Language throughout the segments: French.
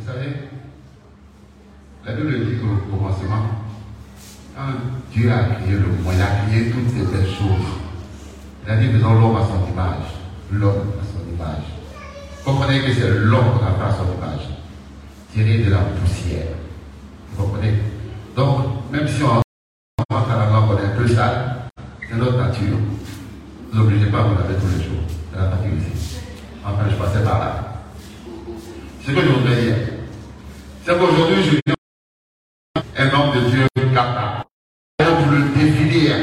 Vous savez, la Bible dit qu'au commencement, quand Dieu a créé le monde, il a créé toutes ces belles choses. Il a dit faisons l'homme à son image. L'homme à son image. Comprenez que c'est l'homme qu'on a fait à son image. Tiré de la poussière. Vous comprenez? Donc, même si on rentre à la on est un peu sale, c'est notre nature. Vous n'obligez pas à vous laver tous les jours. C'est la nature ici. Enfin, je passais par là. Ce que je voudrais dire, c'est qu'aujourd'hui, je viens un homme de Dieu capable. Pour le définir,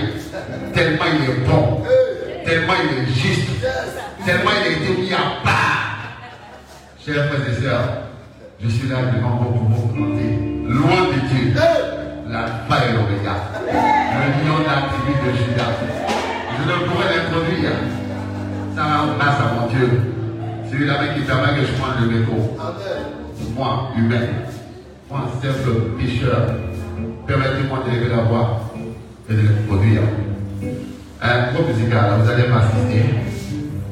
tellement il est bon, tellement il est juste, tellement il a été mis à part. Chers frères et sœurs, je suis là devant vous pour vous présenter, loin de Dieu, l'alpha et l'oméga, le lion tribu de Judas. Je ne pourrais l'introduire sans grâce à mon Dieu. Celui-là qui permet que je prenne le métro. Moi, humain, moi, simple pécheur, permettez-moi d'élever la voix et de le produire. Un groupe musical, vous allez m'assister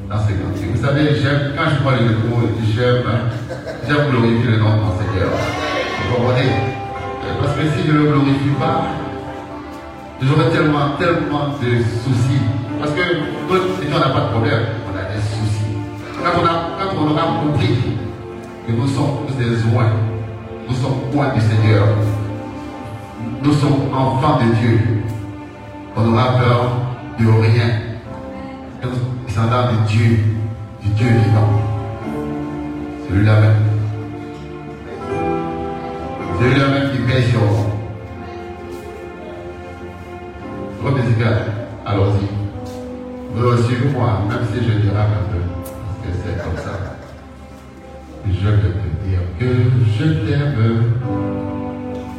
dans ce cantique. Vous savez, quand je prends le micro, j'aime, j'aime glorifier le nom de mon Seigneur. Vous comprenez? Parce que si je ne le glorifie pas, j'aurais tellement, tellement de soucis. Parce que nous, on n'a pas de problème, on a des soucis. Quand on, a, quand on aura compris nous sommes tous des oins, nous sommes oins du Seigneur, nous sommes enfants de Dieu, on aura peur de rien. Descendant de Dieu, du Dieu vivant. Celui-là même. Celui-là même qui paie sur nous. Musical, allons-y. Vous suivez-moi, même si je dérape un peu, parce que c'est comme ça. Je veux te dire que je t'aime,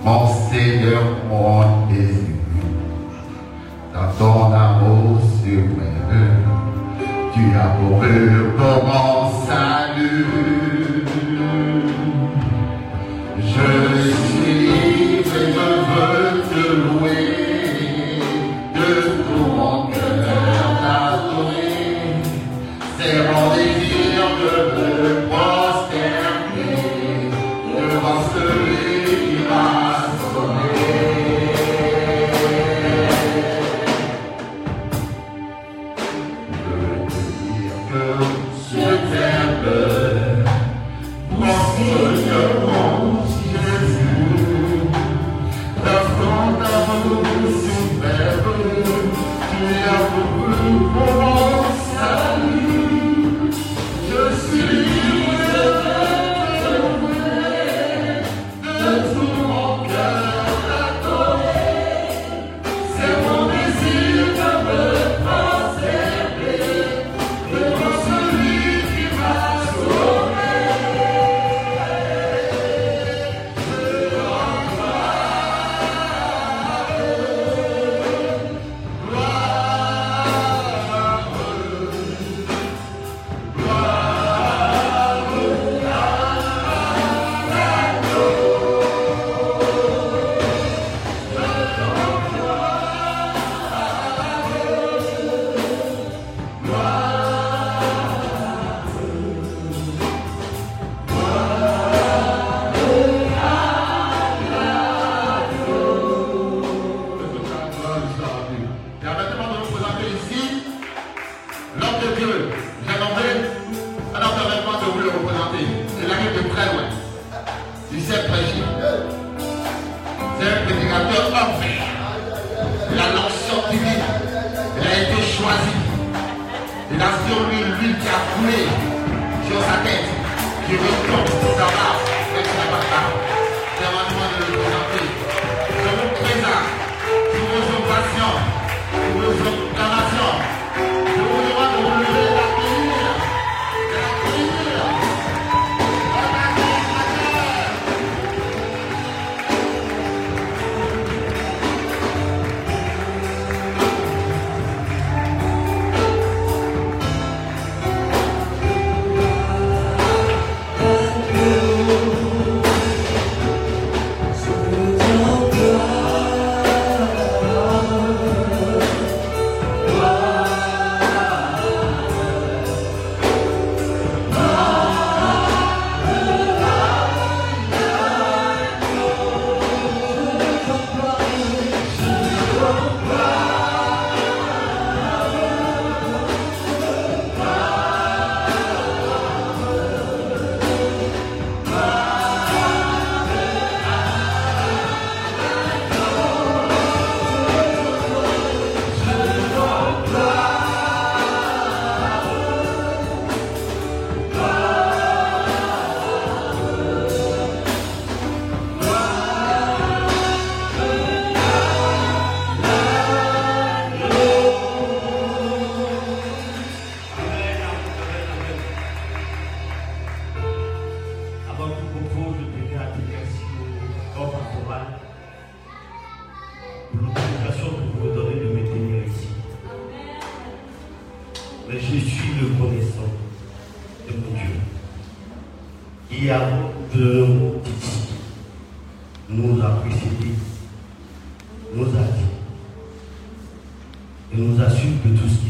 mon Seigneur, mon Jésus dans ton amour suprême, tu as mouru pour mon salut. Je Mais je suis reconnaissant de mon Dieu. Et avant de nous a précédé, nous a dit, et nous assure que tout ce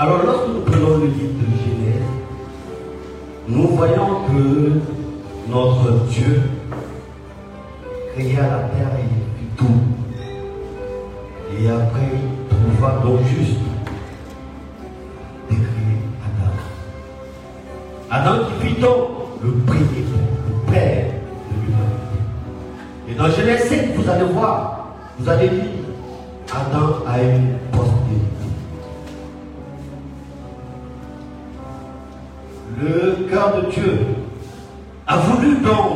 Alors lorsque nous prenons le livre de Genèse, nous voyons que notre Dieu créa la terre et il fit tout. Et après, il trouva donc juste de Adam. Adam qui fit donc le premier le père de l'humanité. Et dans Genèse 7, vous allez voir, vous allez lire, Adam a une Dieu a voulu donc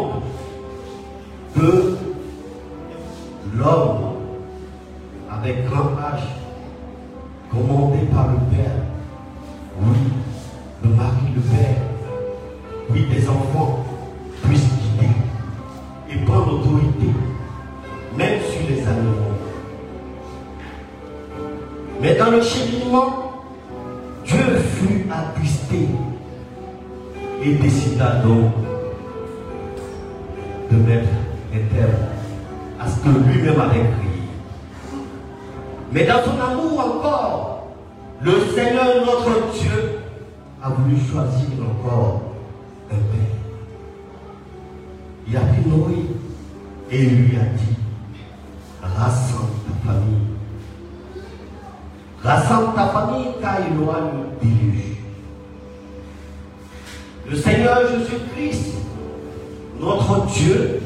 de mettre un terme à ce que lui-même avait créé. Mais dans son amour encore, le Seigneur notre Dieu a voulu choisir encore un père. Il a pris Noé et il lui a dit, rassemble ta famille. Rassemble ta famille car il déluge. Le Seigneur Jésus-Christ, notre Dieu,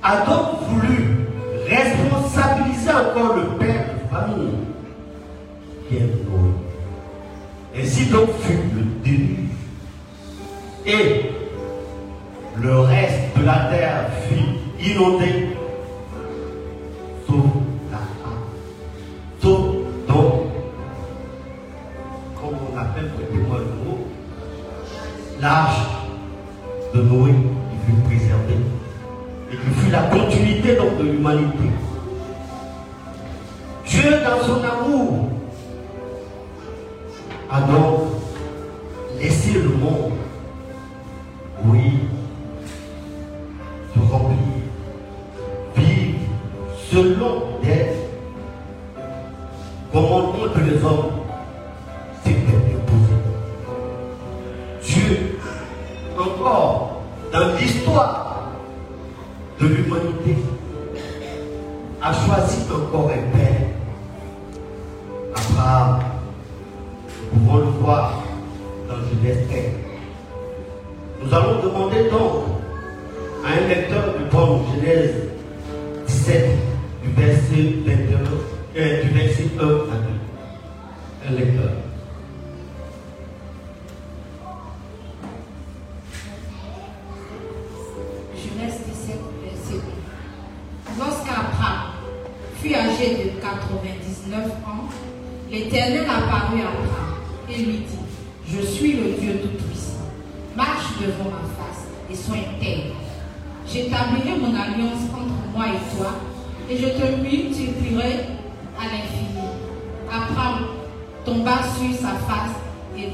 a donc voulu responsabiliser encore le père de famille, qui est. Ainsi donc fut le déluge. Et le reste de la terre fut inondé,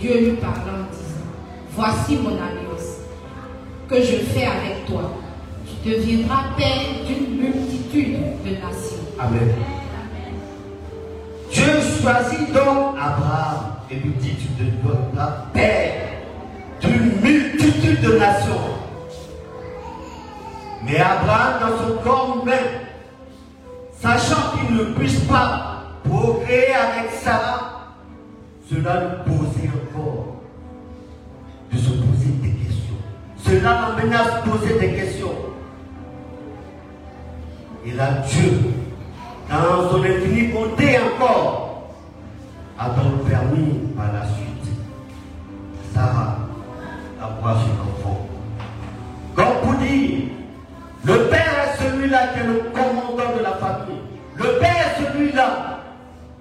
Dieu lui parla en disant, voici mon alliance que je fais avec toi. Tu deviendras père d'une multitude de nations. Amen. Dieu choisit donc Abraham et lui dit, tu te donnes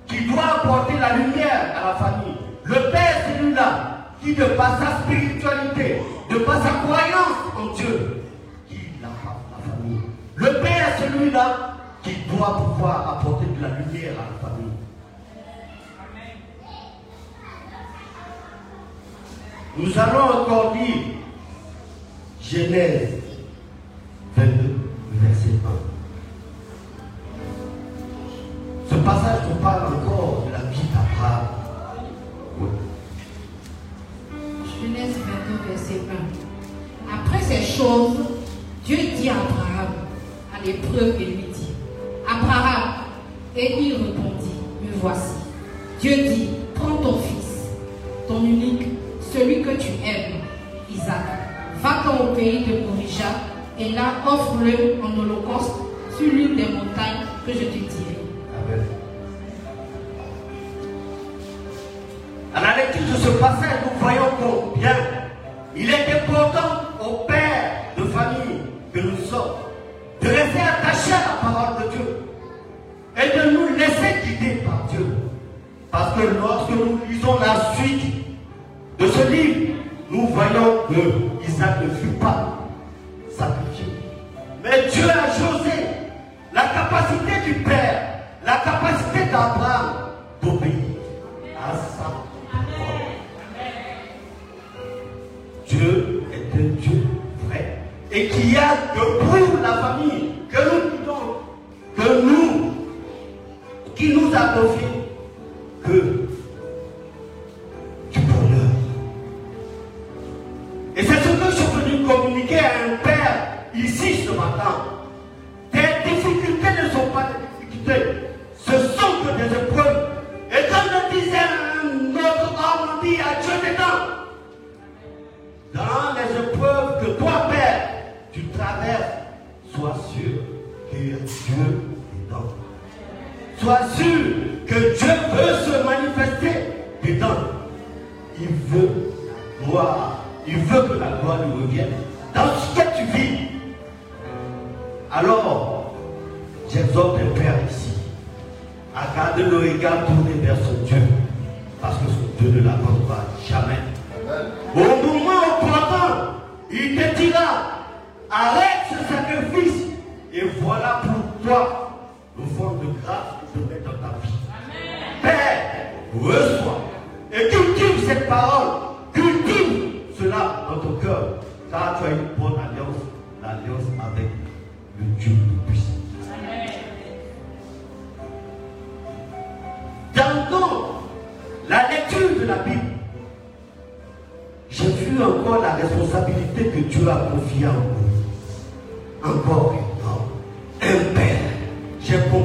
qui doit apporter la lumière à la famille. Le Père, celui-là qui, de par sa spiritualité, de par sa croyance en Dieu, qui la, la famille. Le Père, celui-là qui doit pouvoir apporter de la lumière à la famille. Nous allons encore lire Genèse passage nous parle encore de la vie d'Abraham. Genèse 22, verset 1. Après ces choses, Dieu dit à Abraham, à l'épreuve, et lui dit, Abraham, et il répondit, me voici. Dieu dit, prends ton fils, ton unique, celui que tu aimes, Isaac, va-t'en au pays de Morija, et là offre-le en holocauste sur l'une des montagnes que je te capacidade. encore la responsabilité que Dieu a confiée en nous. Encore, une fois. Un père. J'ai compris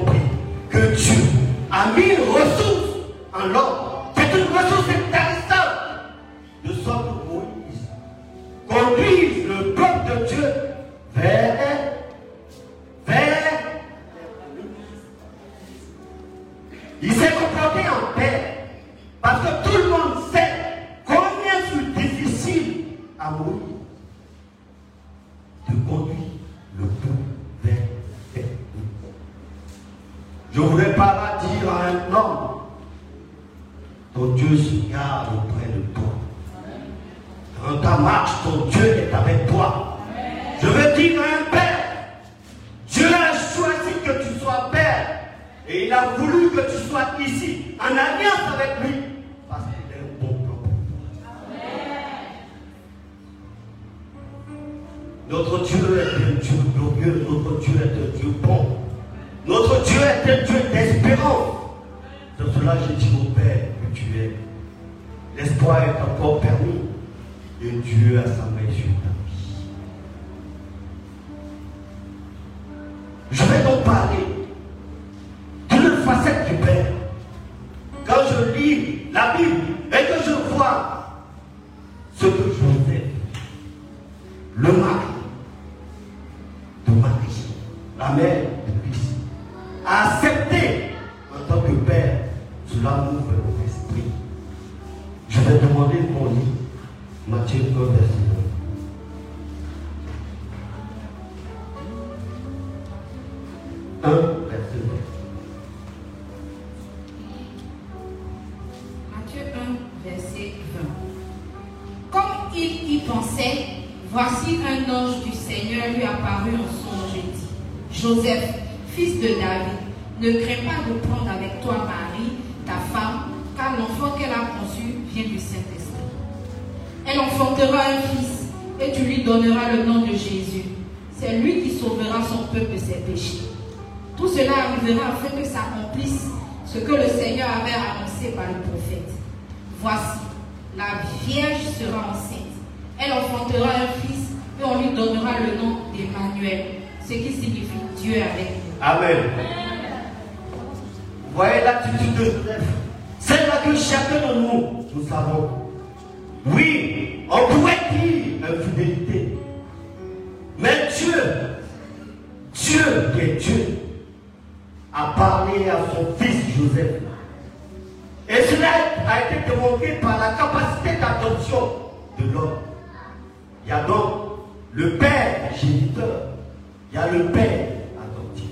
Dieu, Dieu qui est Dieu, a parlé à son fils Joseph. Et cela a été démontré par la capacité d'adoption de l'homme. Il y a donc le père géniteur, il y a le père adoptif.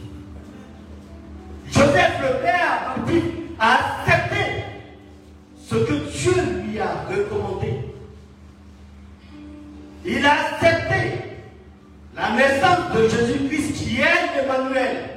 Joseph, le père adoptif, a accepté ce que Dieu lui a recommandé. Il a accepté de Jésus puisqu'il est Emmanuel.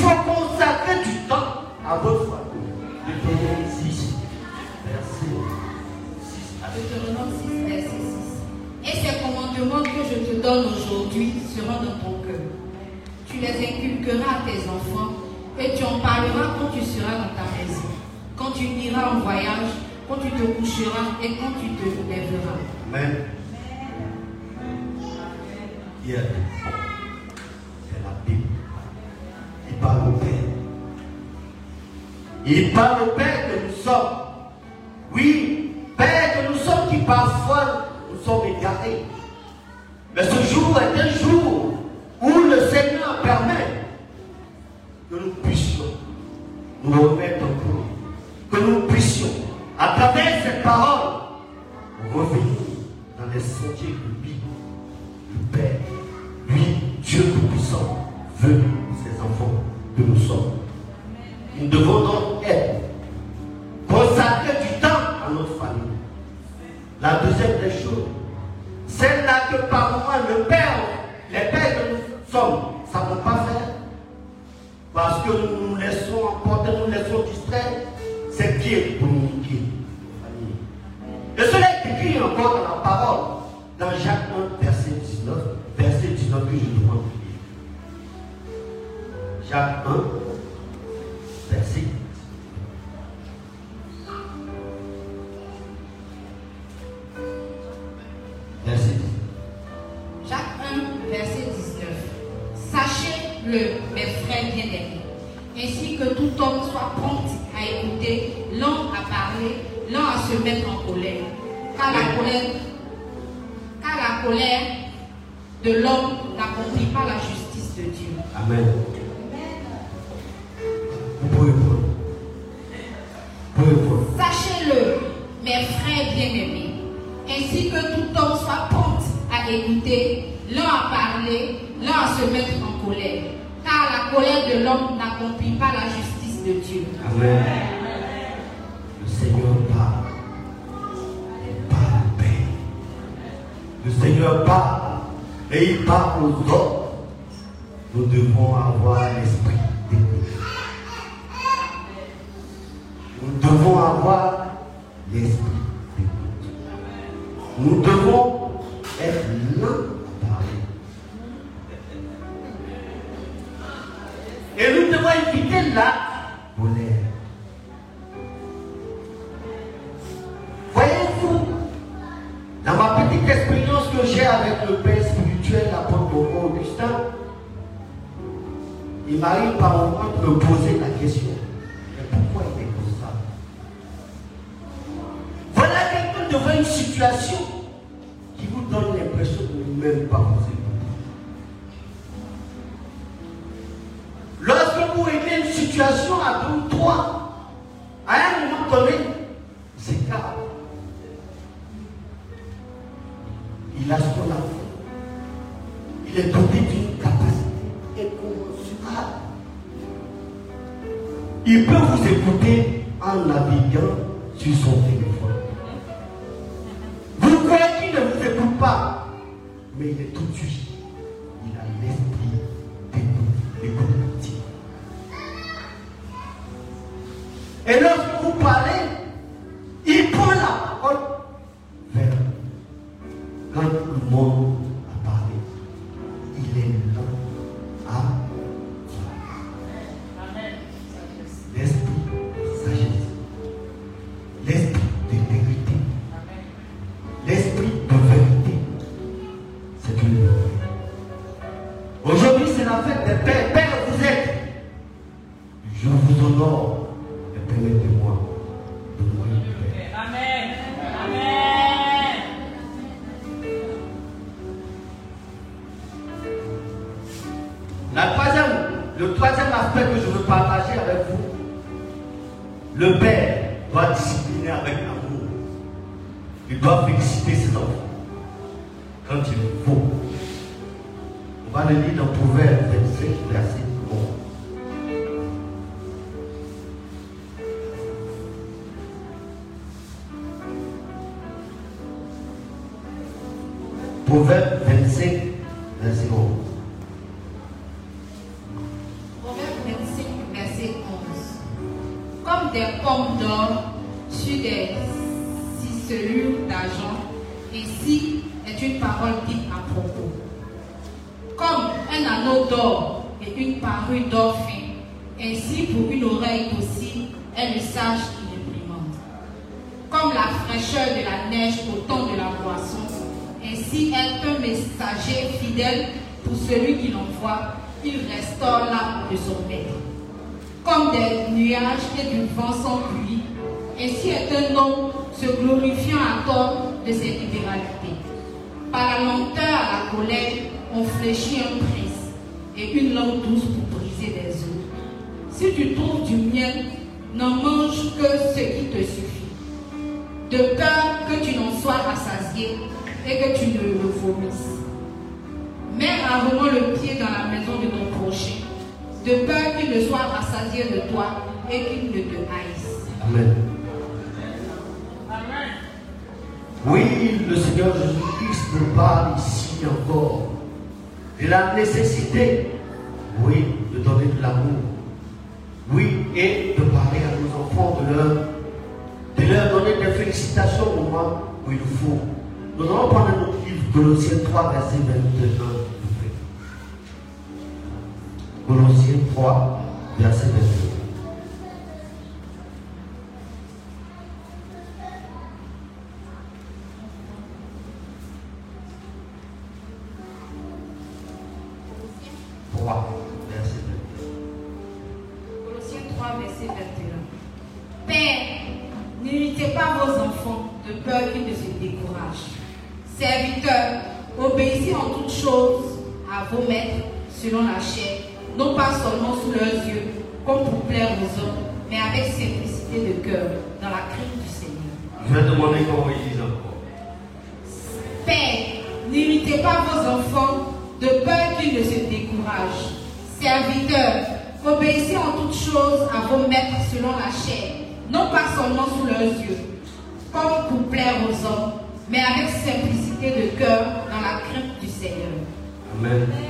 faut consacrer du temps à votre foi. L'Éternel existe. Verset 6. Verset 6. Et ces commandements que je te donne aujourd'hui seront dans ton cœur. Tu les inculqueras à tes enfants et tu en parleras quand tu seras dans ta maison, quand tu iras en voyage, quand tu te coucheras et quand tu te lèveras. Amen. Yeah parle au Père. Il parle au Père que nous sommes. Oui, Père que nous sommes qui parfois nous sommes égarés. Mais ce jour est un jour Jacobã, Il Marie, par moment, me poser la question. Mais pourquoi il est comme ça? Voilà quelqu'un devant une situation qui vous donne l'impression de ne même pas poser. Lorsque vous aimez une situation à deux ou trois, Le troisième aspect que je veux partager avec vous, le père doit discipliner avec amour. Il doit féliciter ses enfants quand il faut. On va le lire dans Proverbe gravement le pied dans la maison de ton prochain, de peur qu'il ne soit rassasié de toi et qu'il ne te haïsse. Amen. Amen. Oui, le Seigneur Jésus-Christ nous parle ici encore de la nécessité, oui, de donner de l'amour. Oui, et de parler à nos enfants de leur, de leur donner des félicitations au moment où il faut. Nous allons prendre notre livre Colossiens 3, verset 21. Colossiens 3, verset 22. serviteurs, obéissez en toutes choses à vos maîtres selon la chair, non pas seulement sous leurs yeux, comme pour plaire aux hommes, mais avec simplicité de cœur dans la crainte du Seigneur. Amen.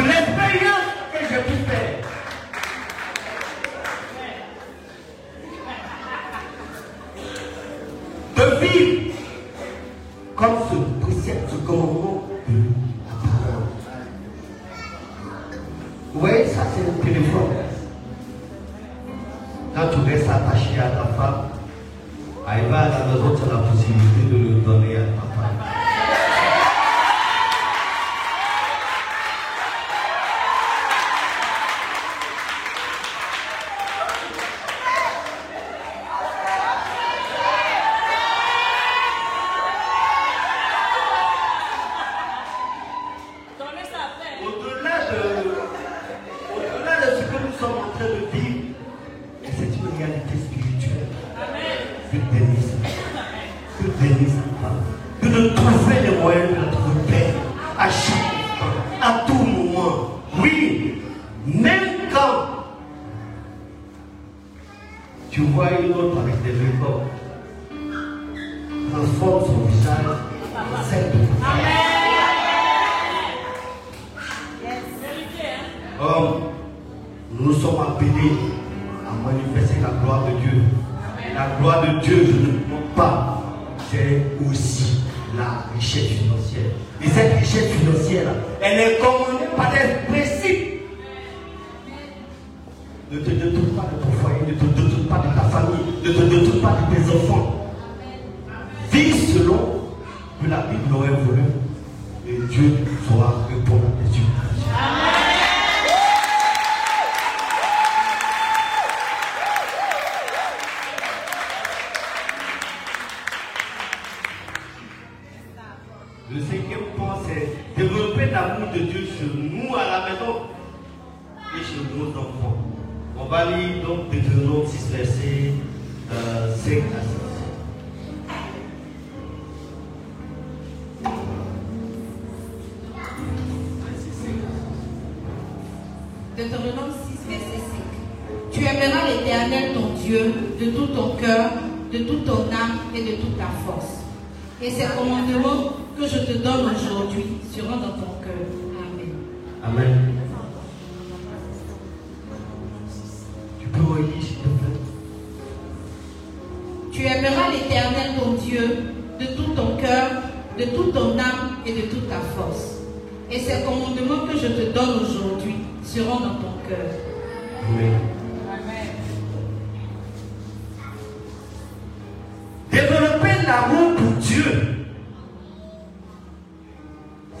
Pour and a common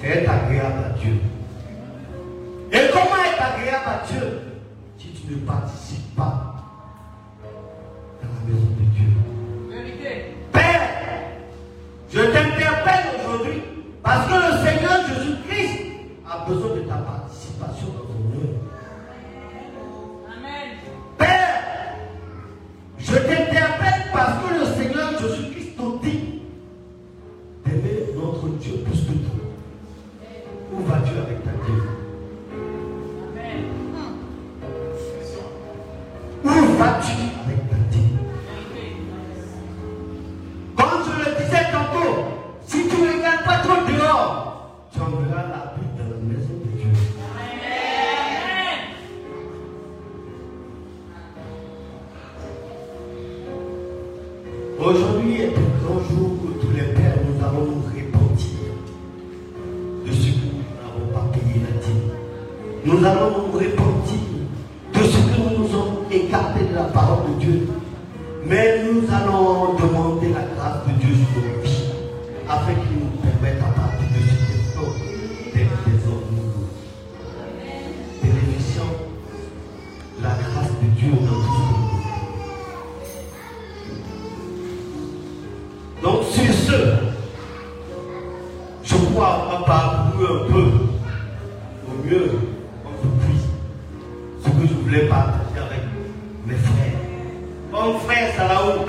est agréable à Dieu. Et comment est agréable à Dieu? Si tu ne participes pas Je crois on a un peu. Au mieux, on oublie ce que je voulais partager avec mes frères. Mon frère Salaou,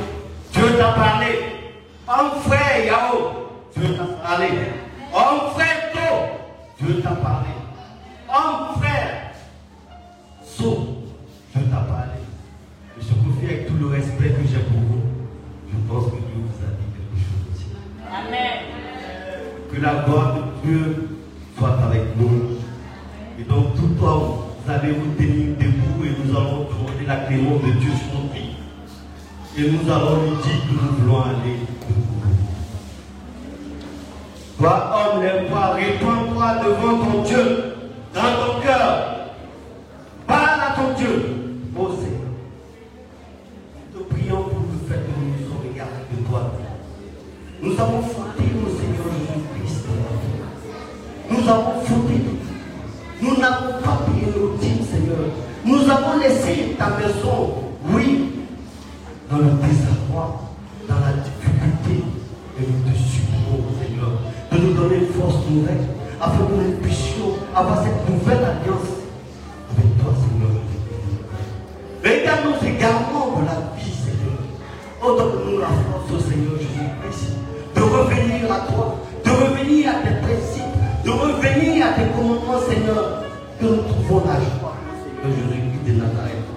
à toi, de revenir à tes principes, de revenir à tes commandements, Seigneur, que nous trouvons la joie de Jésus-Christ de Nazareth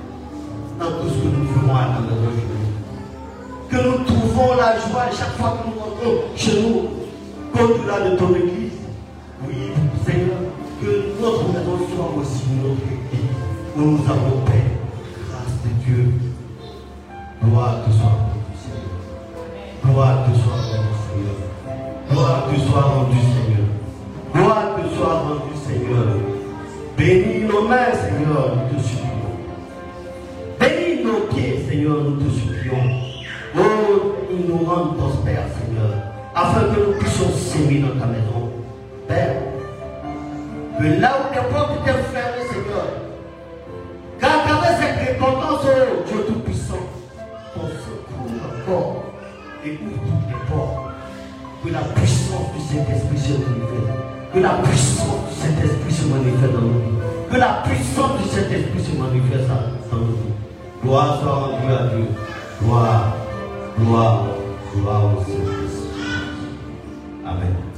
dans tout ce que nous vivons à notre journée. Que nous trouvons la joie chaque fois que nous rentrons chez nous, au-delà de ton église. Oui, Seigneur, que notre maison soit aussi notre église. Nous nous avons paix. Grâce de Dieu. Gloire te soit. soit rendu, Seigneur. Gloire que soit rendu, Seigneur. Bénis nos mains, Seigneur, nous te supplions. Bénis nos pieds, Seigneur, nous te supplions. Oh, il nous rende prospères, Seigneur, afin que nous puissions s'aimer dans ta maison. Père, que là où tes portes t'es fermées, Seigneur, qu'à travers cette répandance, oh Dieu Tout-Puissant, ton secours encore et ouvre toutes les portes, que la puissance esprit se manifeste. Que la puissance du Saint-Esprit se manifeste dans nos vies. Que la puissance du Saint-Esprit se manifeste dans nos vies. Gloire soit rendue à Dieu. Gloire, gloire, gloire au Saint-Esprit. Amen.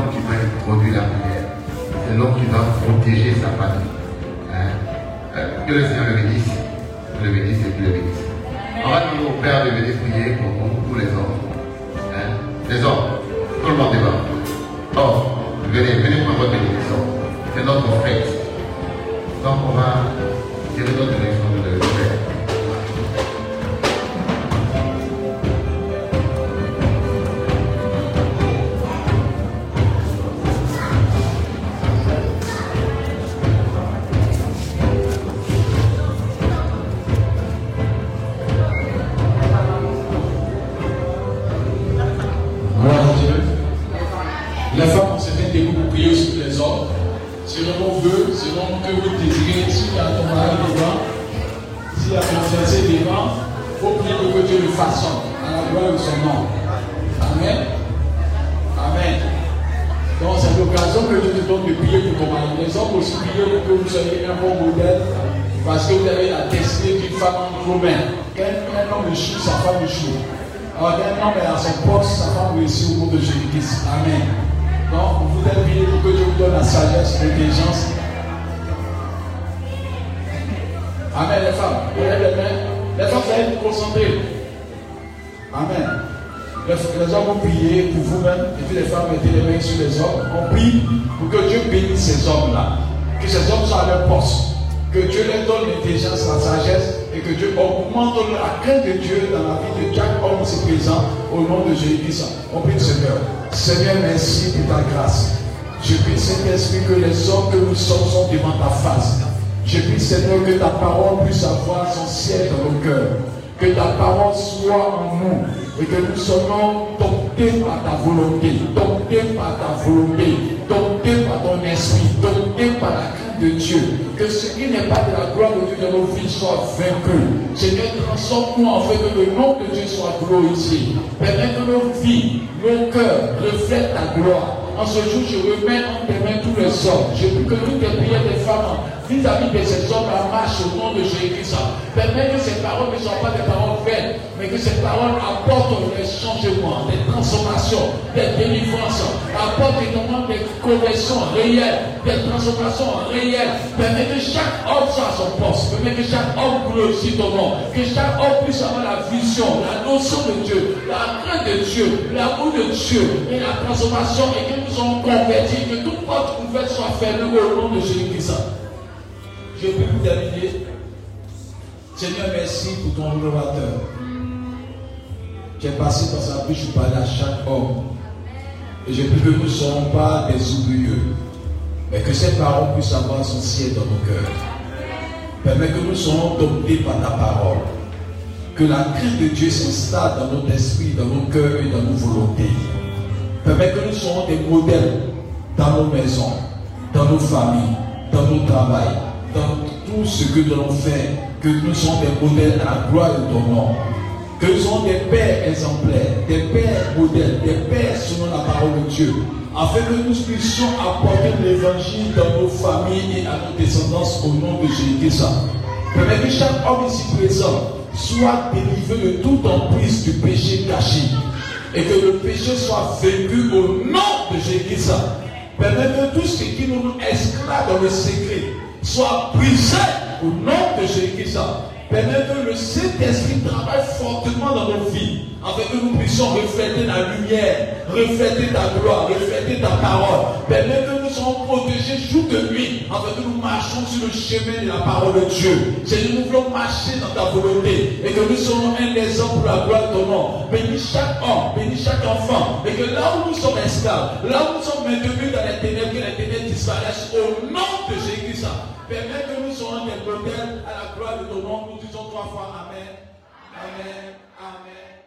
L'homme qui doit introduire la prière. C'est l'homme qui doit protéger sa famille. Hein? Euh, Que le Seigneur le bénisse. Le bénisse et le bénisse. On va demander au Père de venir prier pour nous, tous les hommes. Hein? Les hommes, tout le monde est là. Oh, venez, venez prendre votre bénédiction. C'est notre fête. Donc on va tirer notre bénédiction à la gloire de son nom. Amen. Amen. Donc c'est l'occasion que Dieu te donne de prier pour ton mari. Les hommes aussi prier pour que vous soyez un bon modèle. Parce que vous avez la destinée d'une femme vos mains. Quand un homme échoue, sa femme échoue. Alors qu'un homme est à son poste, sa femme réussit au nom de Jésus-Christ. Amen. Donc, vous voulez prier pour que Dieu vous donne la sagesse, l'intelligence. Amen, les femmes. Vous les mains. Les femmes, vous allez vous concentrer. Amen. Les, hommes vont prier pour vous-même, et puis les femmes mettez les mains sur les hommes. On prie pour que Dieu bénisse ces hommes-là. Que ces hommes soient à leur poste. Que Dieu leur donne l'intelligence, la sagesse, et que Dieu augmente la crainte de Dieu dans la vie de chaque homme ici présent, au nom de Jésus-Christ. On prie le Seigneur. Seigneur, merci pour ta grâce. Je prie, Saint-Esprit, que les hommes que nous sommes sont devant ta face. Je prie, Seigneur, que ta parole puisse avoir son siège dans nos cœurs. Que ta parole soit en nous et que nous soyons domptés par ta volonté, domptés par ta volonté, domptés par ton esprit, domptés par la crainte de Dieu. Que ce qui n'est pas de la gloire de Dieu dans nos vies soit vaincu. Seigneur, transforme-nous en fait que le nom de Dieu soit glorifié. Permets que nos vies, nos cœurs reflètent ta gloire. En ce jour, je remets en tes mains tous les hommes. Je prie que toutes les prières des femmes vis-à-vis de ces hommes la marche au nom de Jésus-Christ. Permets que ces paroles ne soient pas des paroles vaines, mais que ces paroles apportent des changements, des transformations, des délivrances, apportent également des corrections réelles, des transformations réelles. Permets que chaque homme soit à son poste. Permets que chaque homme glorifie ton nom. Que chaque homme puisse avoir la vision, la notion de Dieu, la crainte de Dieu, l'amour de Dieu et la transformation et que nous soyons convertis, que toute porte ouverte soit fermée au nom de Jésus-Christ. Je peux vous terminer. Seigneur, merci pour ton innovateur. Tu es passé par sa bouche pour parler à chaque homme. Et je prie que nous ne soyons pas des oublieux, mais que cette parole puisse avoir son ciel dans nos cœurs. Permets que nous soyons domptés par ta parole. Que la crainte de Dieu s'installe dans notre esprit, dans nos cœurs et dans nos volontés. Permets que nous soyons des modèles dans nos maisons, dans nos familles, dans nos travails, dans tout ce que nous allons faire. Que nous soyons des modèles à la gloire de ton nom. Que nous soyons des pères exemplaires, des pères modèles, des pères selon la parole de Dieu, afin que nous puissions apporter l'évangile dans nos familles et à nos descendances au nom de Jésus-Christ. Permets que chaque homme ici présent soit délivré de toute emprise du péché caché et que le péché soit vaincu au nom de Jésus-Christ. Permets que tout ce qui nous esclave dans le secret soit brisé au nom de Jésus-Christ. Permets que le Saint-Esprit travaille fortement dans nos vies, afin que nous puissions refléter la lumière, refléter ta gloire, refléter ta parole. Permets que nous soyons protégés jour de nuit, afin que nous marchions sur le chemin de la parole de Dieu. Seigneur, nous voulons marcher dans ta volonté, et que nous soyons un exemple pour la gloire de ton nom. Bénis chaque homme, bénis chaque enfant, et que là où nous sommes esclaves, là où nous sommes maintenus dans les ténèbres, que les ténèbres disparaissent au nom de Jésus-Christ. Permets que nous soyons des à la gloire de ton nom. Nous disons trois fois Amen. Amen. Amen.